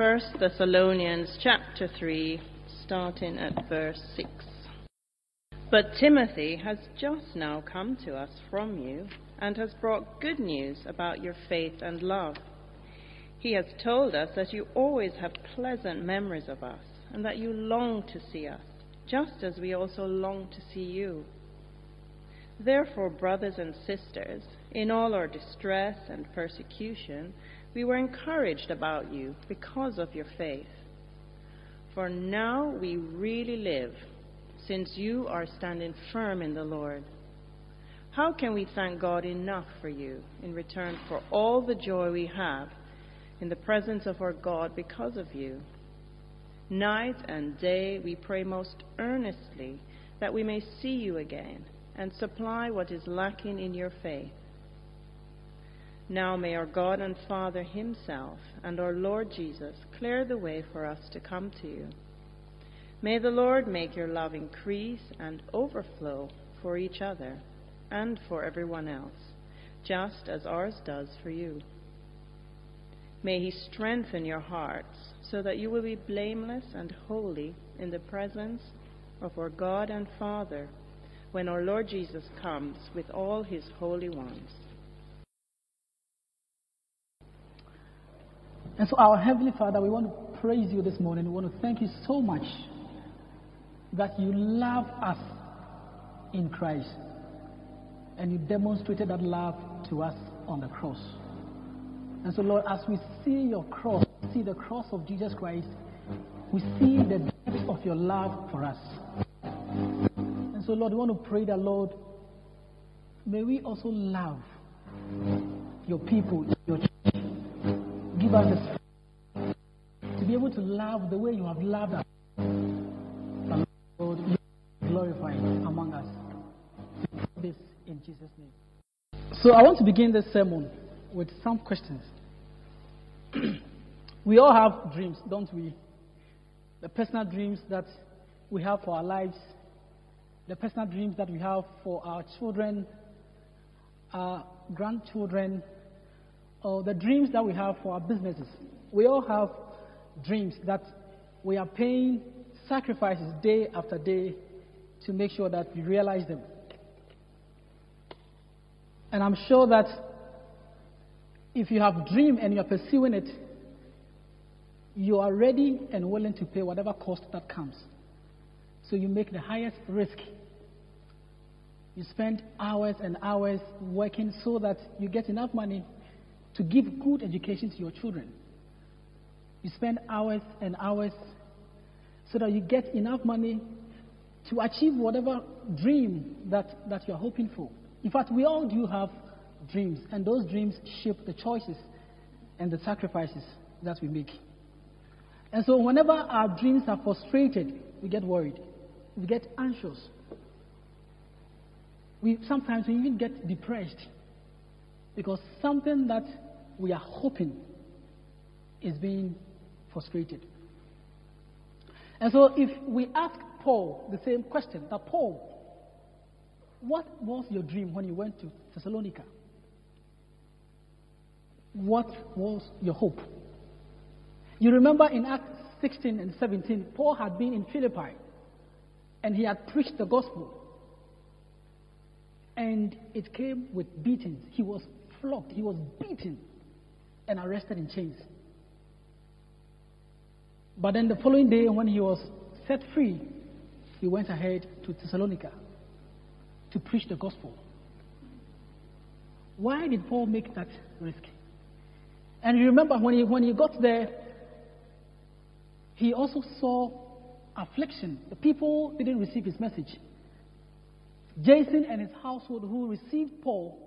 1 Thessalonians chapter 3, starting at verse 6. But Timothy has just now come to us from you and has brought good news about your faith and love. He has told us that you always have pleasant memories of us and that you long to see us, just as we also long to see you. Therefore, brothers and sisters, in all our distress and persecution, we were encouraged about you because of your faith. For now we really live, since you are standing firm in the Lord. How can we thank God enough for you in return for all the joy we have in the presence of our God because of you? Night and day we pray most earnestly that we may see you again and supply what is lacking in your faith. Now may our God and Father Himself and our Lord Jesus clear the way for us to come to you. May the Lord make your love increase and overflow for each other and for everyone else, just as ours does for you. May He strengthen your hearts so that you will be blameless and holy in the presence of our God and Father when our Lord Jesus comes with all His holy ones. And so, our Heavenly Father, we want to praise you this morning. We want to thank you so much that you love us in Christ. And you demonstrated that love to us on the cross. And so, Lord, as we see your cross, see the cross of Jesus Christ, we see the depth of your love for us. And so, Lord, we want to pray that, Lord, may we also love your people, your church. Give us the strength to be able to love the way you have loved us. And Lord, you glorified among us. This in Jesus' name. So I want to begin this sermon with some questions. we all have dreams, don't we? The personal dreams that we have for our lives, the personal dreams that we have for our children, our grandchildren, or the dreams that we have for our businesses. We all have dreams that we are paying sacrifices day after day to make sure that we realize them. And I'm sure that if you have a dream and you are pursuing it, you are ready and willing to pay whatever cost that comes. So you make the highest risk. You spend hours and hours working so that you get enough money to give good education to your children. You spend hours and hours so that you get enough money to achieve whatever dream that, that you're hoping for. In fact, we all do have dreams, and those dreams shape the choices and the sacrifices that we make. And so, whenever our dreams are frustrated, we get worried, we get anxious. We sometimes we even get depressed because something that we are hoping is being frustrated. And so, if we ask Paul the same question, that Paul, what was your dream when you went to Thessalonica? What was your hope? You remember in Acts 16 and 17, Paul had been in Philippi and he had preached the gospel. And it came with beatings. He was flogged, he was beaten and arrested in chains. But then the following day, when he was set free, he went ahead to Thessalonica to preach the gospel. Why did Paul make that risk? And you remember when he, when he got there, he also saw affliction. The people didn't receive his message. Jason and his household who received Paul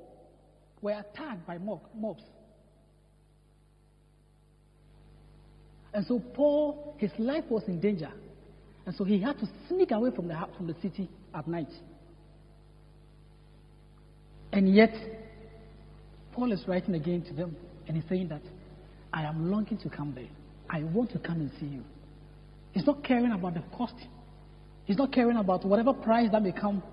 were attacked by mobs. And so Paul, his life was in danger. And so he had to sneak away from the, from the city at night. And yet, Paul is writing again to them, and he's saying that I am longing to come there. I want to come and see you. He's not caring about the cost. He's not caring about whatever price that may come.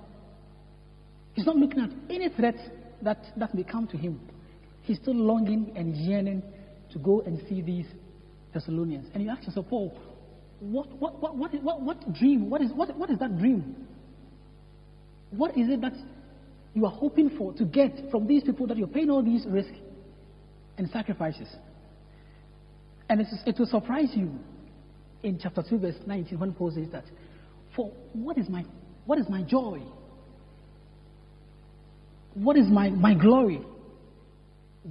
He's not looking at any threat that, that may come to him. He's still longing and yearning to go and see these Thessalonians. And you ask yourself, Paul, what, what, what, what, what, what dream? What is, what, what is that dream? What is it that you are hoping for to get from these people that you're paying all these risks and sacrifices? And it will surprise you in chapter 2, verse 19, when Paul says that, For what is my, what is my joy? What is my, my glory?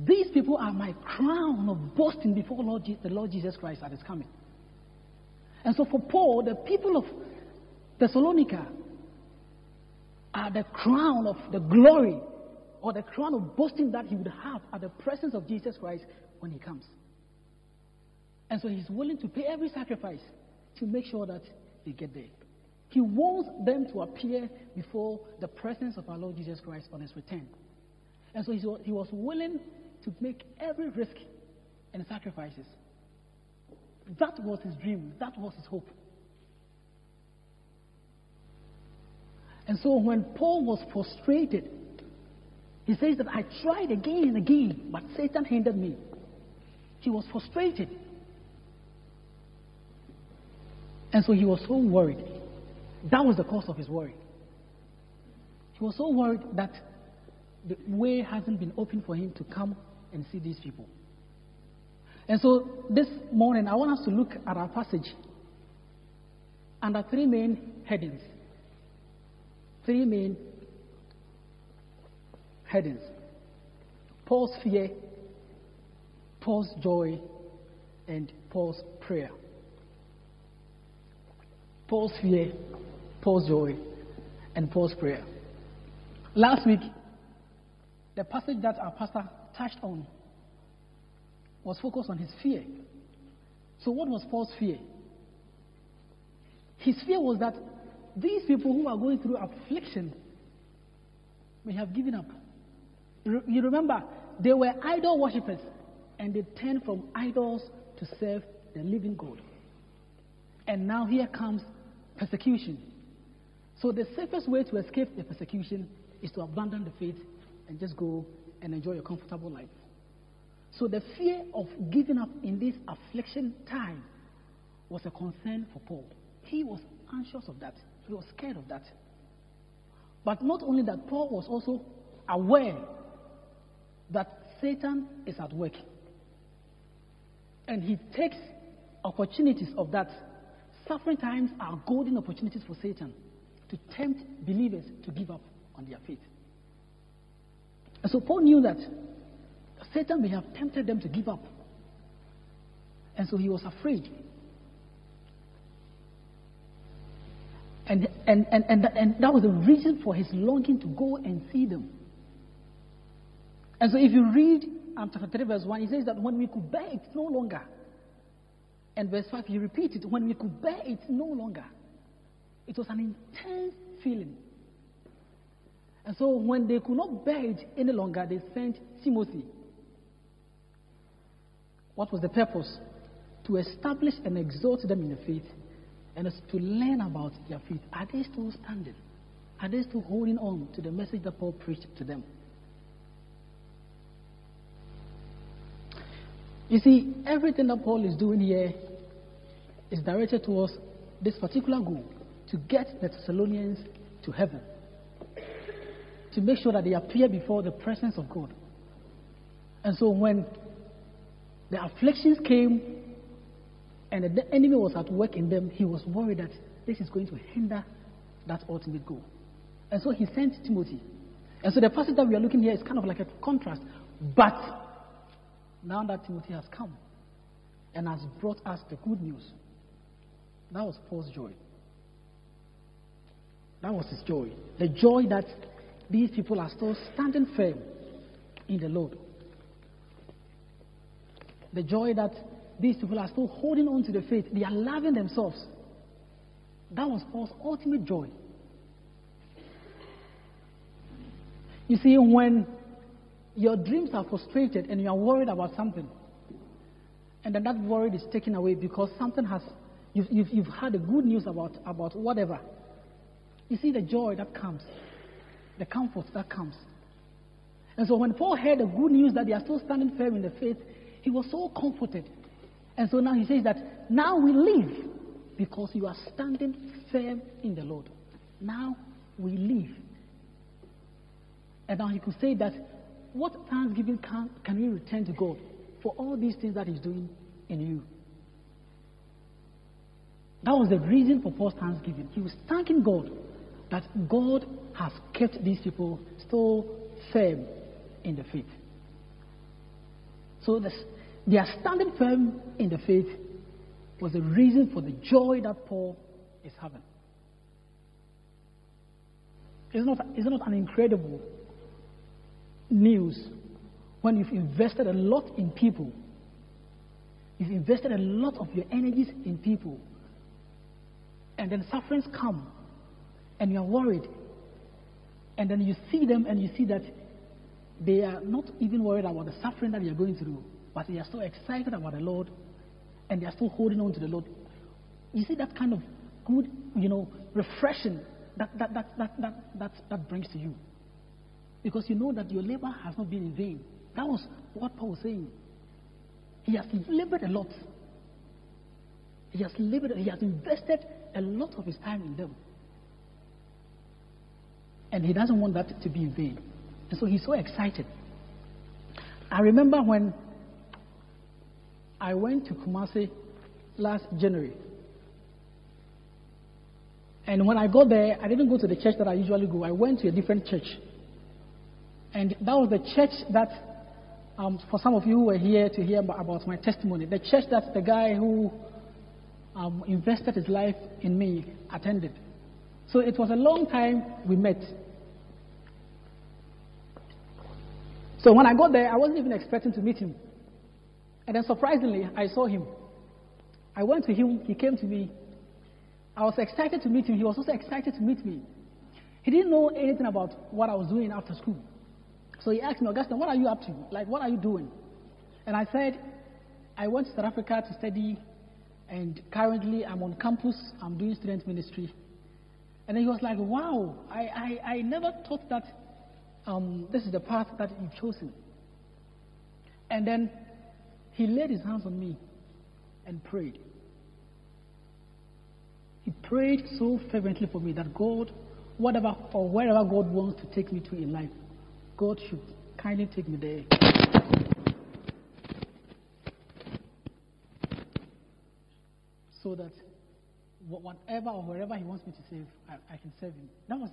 These people are my crown of boasting before Lord, the Lord Jesus Christ that is coming. And so for Paul, the people of Thessalonica are the crown of the glory or the crown of boasting that he would have at the presence of Jesus Christ when he comes. And so he's willing to pay every sacrifice to make sure that they get there. He wants them to appear before the presence of our Lord Jesus Christ on his return. And so he was willing to make every risk and sacrifices. That was his dream, that was his hope. And so when Paul was frustrated, he says that I tried again and again, but Satan hindered me. He was frustrated. And so he was so worried. That was the cause of his worry. He was so worried that the way hasn't been open for him to come and see these people. And so this morning, I want us to look at our passage under three main headings. Three main headings Paul's fear, Paul's joy, and Paul's prayer. Paul's fear, Paul's joy, and Paul's prayer. Last week, the passage that our pastor touched on was focused on his fear. So, what was Paul's fear? His fear was that these people who are going through affliction may have given up. You remember, they were idol worshippers and they turned from idols to serve the living God. And now here comes persecution. So the safest way to escape the persecution is to abandon the faith and just go and enjoy a comfortable life. So the fear of giving up in this affliction time was a concern for Paul. He was anxious of that. He was scared of that. But not only that, Paul was also aware that Satan is at work. And he takes opportunities of that Suffering times are golden opportunities for Satan to tempt believers to give up on their faith. And so Paul knew that Satan may have tempted them to give up. And so he was afraid. And, and, and, and, and that was the reason for his longing to go and see them. And so if you read um, chapter 3, verse 1, he says that when we could bear it no longer, and verse 5, he repeats it when we could bear it no longer. It was an intense feeling. And so when they could not bear it any longer, they sent Timothy. What was the purpose? To establish and exhort them in the faith and to learn about their faith. Are they still standing? Are they still holding on to the message that Paul preached to them? You see, everything that Paul is doing here is directed towards this particular goal to get the Thessalonians to heaven, to make sure that they appear before the presence of God. And so when the afflictions came and the enemy was at work in them, he was worried that this is going to hinder that ultimate goal. And so he sent Timothy. And so the passage that we are looking here is kind of like a contrast. But now that Timothy has come and has brought us the good news, that was Paul's joy. That was his joy. The joy that these people are still standing firm in the Lord. The joy that these people are still holding on to the faith. They are loving themselves. That was Paul's ultimate joy. You see, when your dreams are frustrated and you are worried about something, and then that worry is taken away because something has You've, you've, you've had the good news about, about whatever. You see the joy that comes, the comfort that comes. And so when Paul heard the good news that they are still standing firm in the faith, he was so comforted. And so now he says that now we live because you are standing firm in the Lord. Now we live. And now he could say that what thanksgiving can, can we return to God for all these things that he's doing in you? That was the reason for Paul's thanksgiving. He was thanking God that God has kept these people still firm in the faith. So this, their standing firm in the faith was the reason for the joy that Paul is having. It's not, it's not an incredible news when you've invested a lot in people. You've invested a lot of your energies in people. And then sufferings come. And you're worried. And then you see them and you see that they are not even worried about the suffering that you're going through. But they are so excited about the Lord. And they are still holding on to the Lord. You see that kind of good, you know, refreshing that, that, that, that, that, that, that brings to you. Because you know that your labor has not been in vain. That was what Paul was saying. He has labored a lot. He has labored, he has invested a lot of his time in them. And he doesn't want that to be in vain. And so he's so excited. I remember when I went to Kumasi last January. And when I got there, I didn't go to the church that I usually go. I went to a different church. And that was the church that, um, for some of you who were here to hear about my testimony, the church that the guy who um, invested his life in me attended. So it was a long time we met. So when I got there, I wasn't even expecting to meet him. And then surprisingly, I saw him. I went to him, he came to me. I was excited to meet him. He was also excited to meet me. He didn't know anything about what I was doing after school. So he asked me, Augustine, what are you up to? Like, what are you doing? And I said, I went to South Africa to study, and currently I'm on campus, I'm doing student ministry. And he was like, wow, I, I, I never thought that um, this is the path that you've chosen. And then he laid his hands on me and prayed. He prayed so fervently for me that God, whatever or wherever God wants to take me to in life, God should kindly take me there. So that whatever or wherever He wants me to save, I, I can serve Him. That was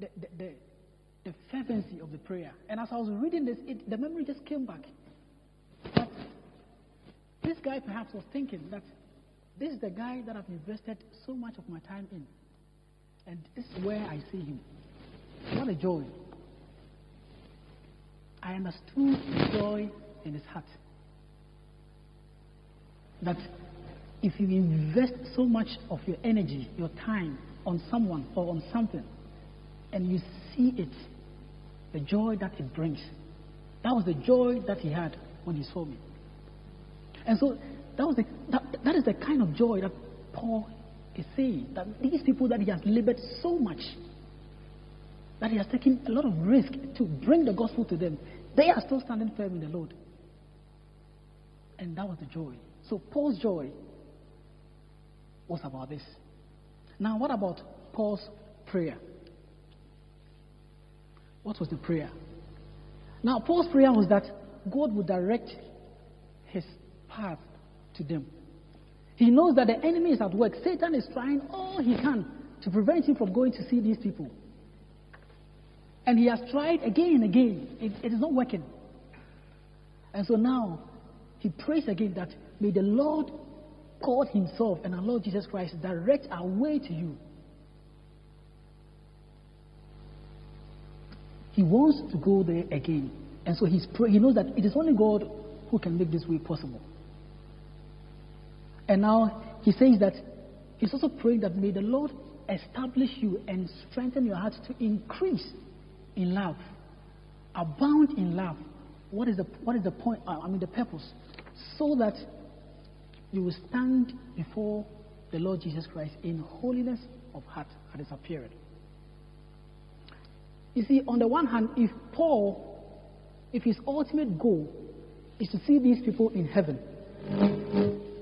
the, the, the, the, fervency of the prayer. And as I was reading this, it, the memory just came back. That this guy perhaps was thinking that this is the guy that I've invested so much of my time in. And this is where I see him. What a joy. I understood the joy in his heart. That if you invest so much of your energy, your time on someone or on something, and you see it, the joy that it brings. That was the joy that he had when he saw me. And so that, was the, that, that is the kind of joy that Paul is saying. That these people that he has labored so much, that he has taken a lot of risk to bring the gospel to them, they are still standing firm in the Lord. And that was the joy. So Paul's joy was about this. Now, what about Paul's prayer? What was the prayer? Now, Paul's prayer was that God would direct his path to them. He knows that the enemy is at work. Satan is trying all he can to prevent him from going to see these people. And he has tried again and again. It, it is not working. And so now he prays again that may the Lord God Himself and our Lord Jesus Christ direct our way to you. He wants to go there again. And so he's pray- he knows that it is only God who can make this way possible. And now he says that he's also praying that may the Lord establish you and strengthen your heart to increase in love, abound in love. What is the, what is the point? Uh, I mean, the purpose. So that you will stand before the Lord Jesus Christ in holiness of heart at his appearing. You see, on the one hand, if Paul, if his ultimate goal is to see these people in heaven,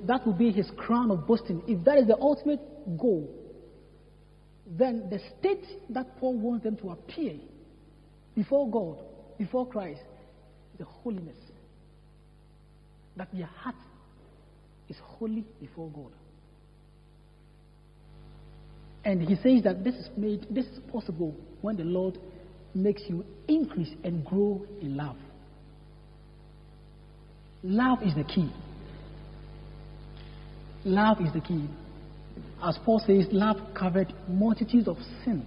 that will be his crown of boasting, if that is the ultimate goal, then the state that Paul wants them to appear before God, before Christ, the holiness. That their heart is holy before God. And he says that this is made this is possible when the Lord makes you increase and grow in love. Love is the key. Love is the key. As Paul says, love covered multitudes of sin.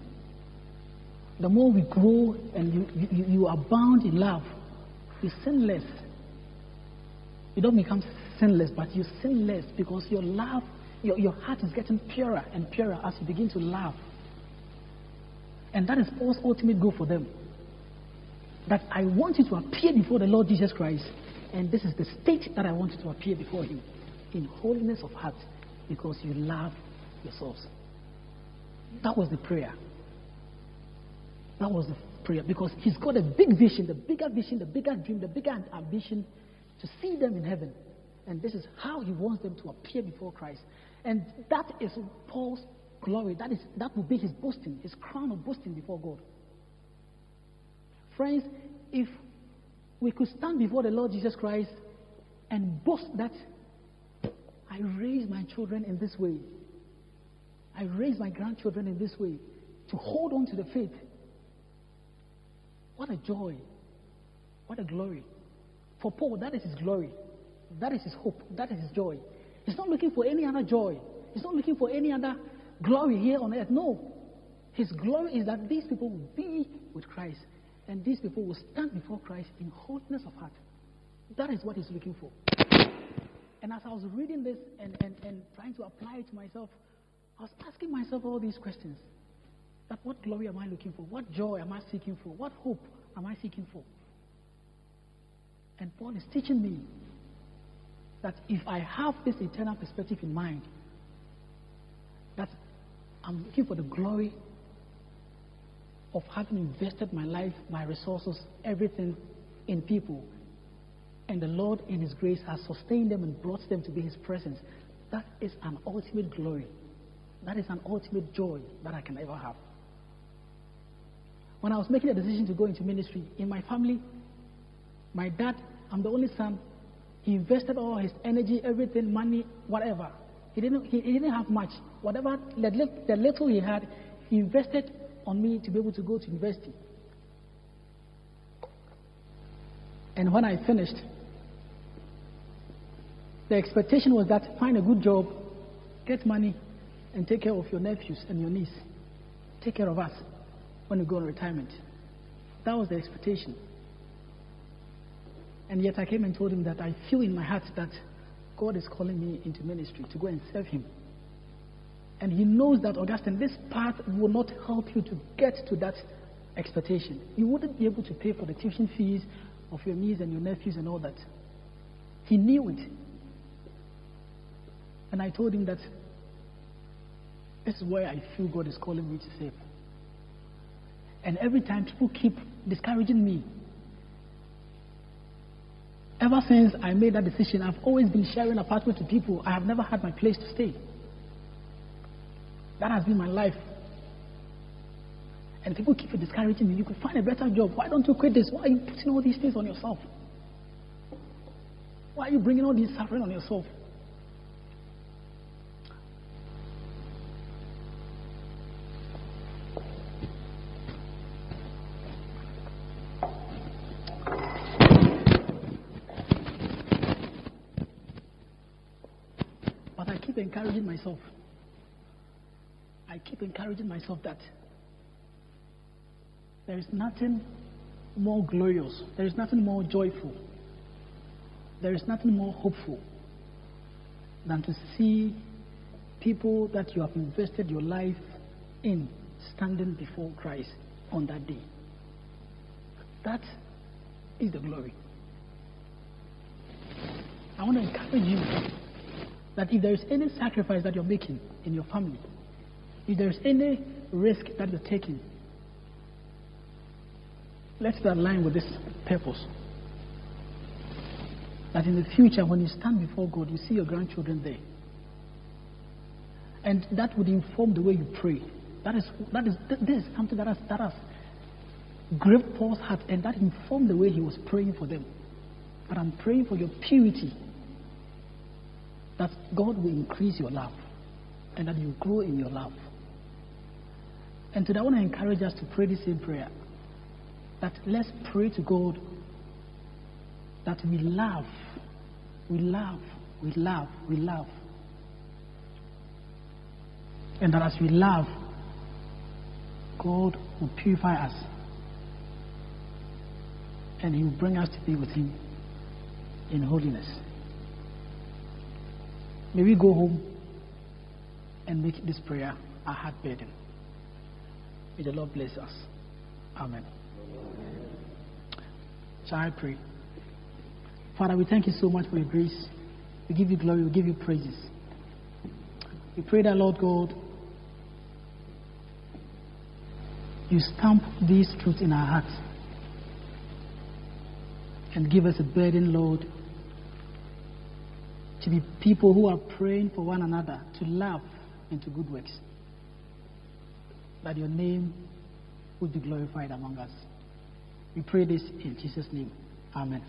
The more we grow and you, you, you abound in love, you sin less. You don't become sinless, but you sin less because your love, your, your heart is getting purer and purer as you begin to love. And that is Paul's ultimate goal for them. That I want you to appear before the Lord Jesus Christ, and this is the state that I want you to appear before Him in holiness of heart because you love yourselves. That was the prayer. That was the prayer because he's got a big vision, the bigger vision, the bigger dream, the bigger ambition to see them in heaven. And this is how he wants them to appear before Christ. And that is Paul's glory. That, is, that will be his boasting, his crown of boasting before God. Friends, if we could stand before the Lord Jesus Christ and boast that I raised my children in this way, I raised my grandchildren in this way, to hold on to the faith. What a joy. What a glory. For Paul, that is his glory. That is his hope. That is his joy. He's not looking for any other joy. He's not looking for any other glory here on earth. No. His glory is that these people will be with Christ and these people will stand before Christ in holiness of heart. That is what he's looking for. And as I was reading this and, and, and trying to apply it to myself, I was asking myself all these questions. That what glory am I looking for? What joy am I seeking for? What hope am I seeking for? And Paul is teaching me that if I have this eternal perspective in mind, that I'm looking for the glory of having invested my life, my resources, everything in people. And the Lord, in His grace, has sustained them and brought them to be His presence. That is an ultimate glory. That is an ultimate joy that I can ever have. When I was making a decision to go into ministry, in my family, my dad, I'm the only son, he invested all his energy, everything, money, whatever. He didn't, he, he didn't have much. Whatever, the, the little he had, he invested on me to be able to go to university. And when I finished, the expectation was that find a good job, get money, and take care of your nephews and your niece. Take care of us when you go on retirement. That was the expectation. And yet I came and told him that I feel in my heart that God is calling me into ministry to go and serve him. And he knows that, Augustine, this path will not help you to get to that expectation. You wouldn't be able to pay for the tuition fees of your niece and your nephews and all that. He knew it. And I told him that this is where I feel God is calling me to serve. And every time people keep discouraging me, ever since I made that decision, I've always been sharing apartment to people. I have never had my place to stay. That has been my life. And people keep discouraging me. You could find a better job. Why don't you quit this? Why are you putting all these things on yourself? Why are you bringing all this suffering on yourself? But I keep encouraging myself. I keep encouraging myself that there is nothing more glorious, there is nothing more joyful, there is nothing more hopeful than to see people that you have invested your life in standing before Christ on that day. That is the glory. I want to encourage you that if there is any sacrifice that you're making in your family, if there's any risk that you're taking, let that align with this purpose. That in the future, when you stand before God, you see your grandchildren there. And that would inform the way you pray. That is, that is, this is something that has, that has gripped Paul's heart, and that informed the way he was praying for them. But I'm praying for your purity, that God will increase your love, and that you grow in your love. And today I want to encourage us to pray the same prayer. That let's pray to God that we love, we love, we love, we love. And that as we love, God will purify us. And He will bring us to be with Him in holiness. May we go home and make this prayer a heart burden. May the Lord bless us. Amen. Shall I pray? Father, we thank you so much for your grace. We give you glory, we give you praises. We pray that, Lord God, you stamp these truths in our hearts and give us a burden, Lord, to be people who are praying for one another, to love and to good works. That your name would be glorified among us. We pray this in Jesus' name. Amen.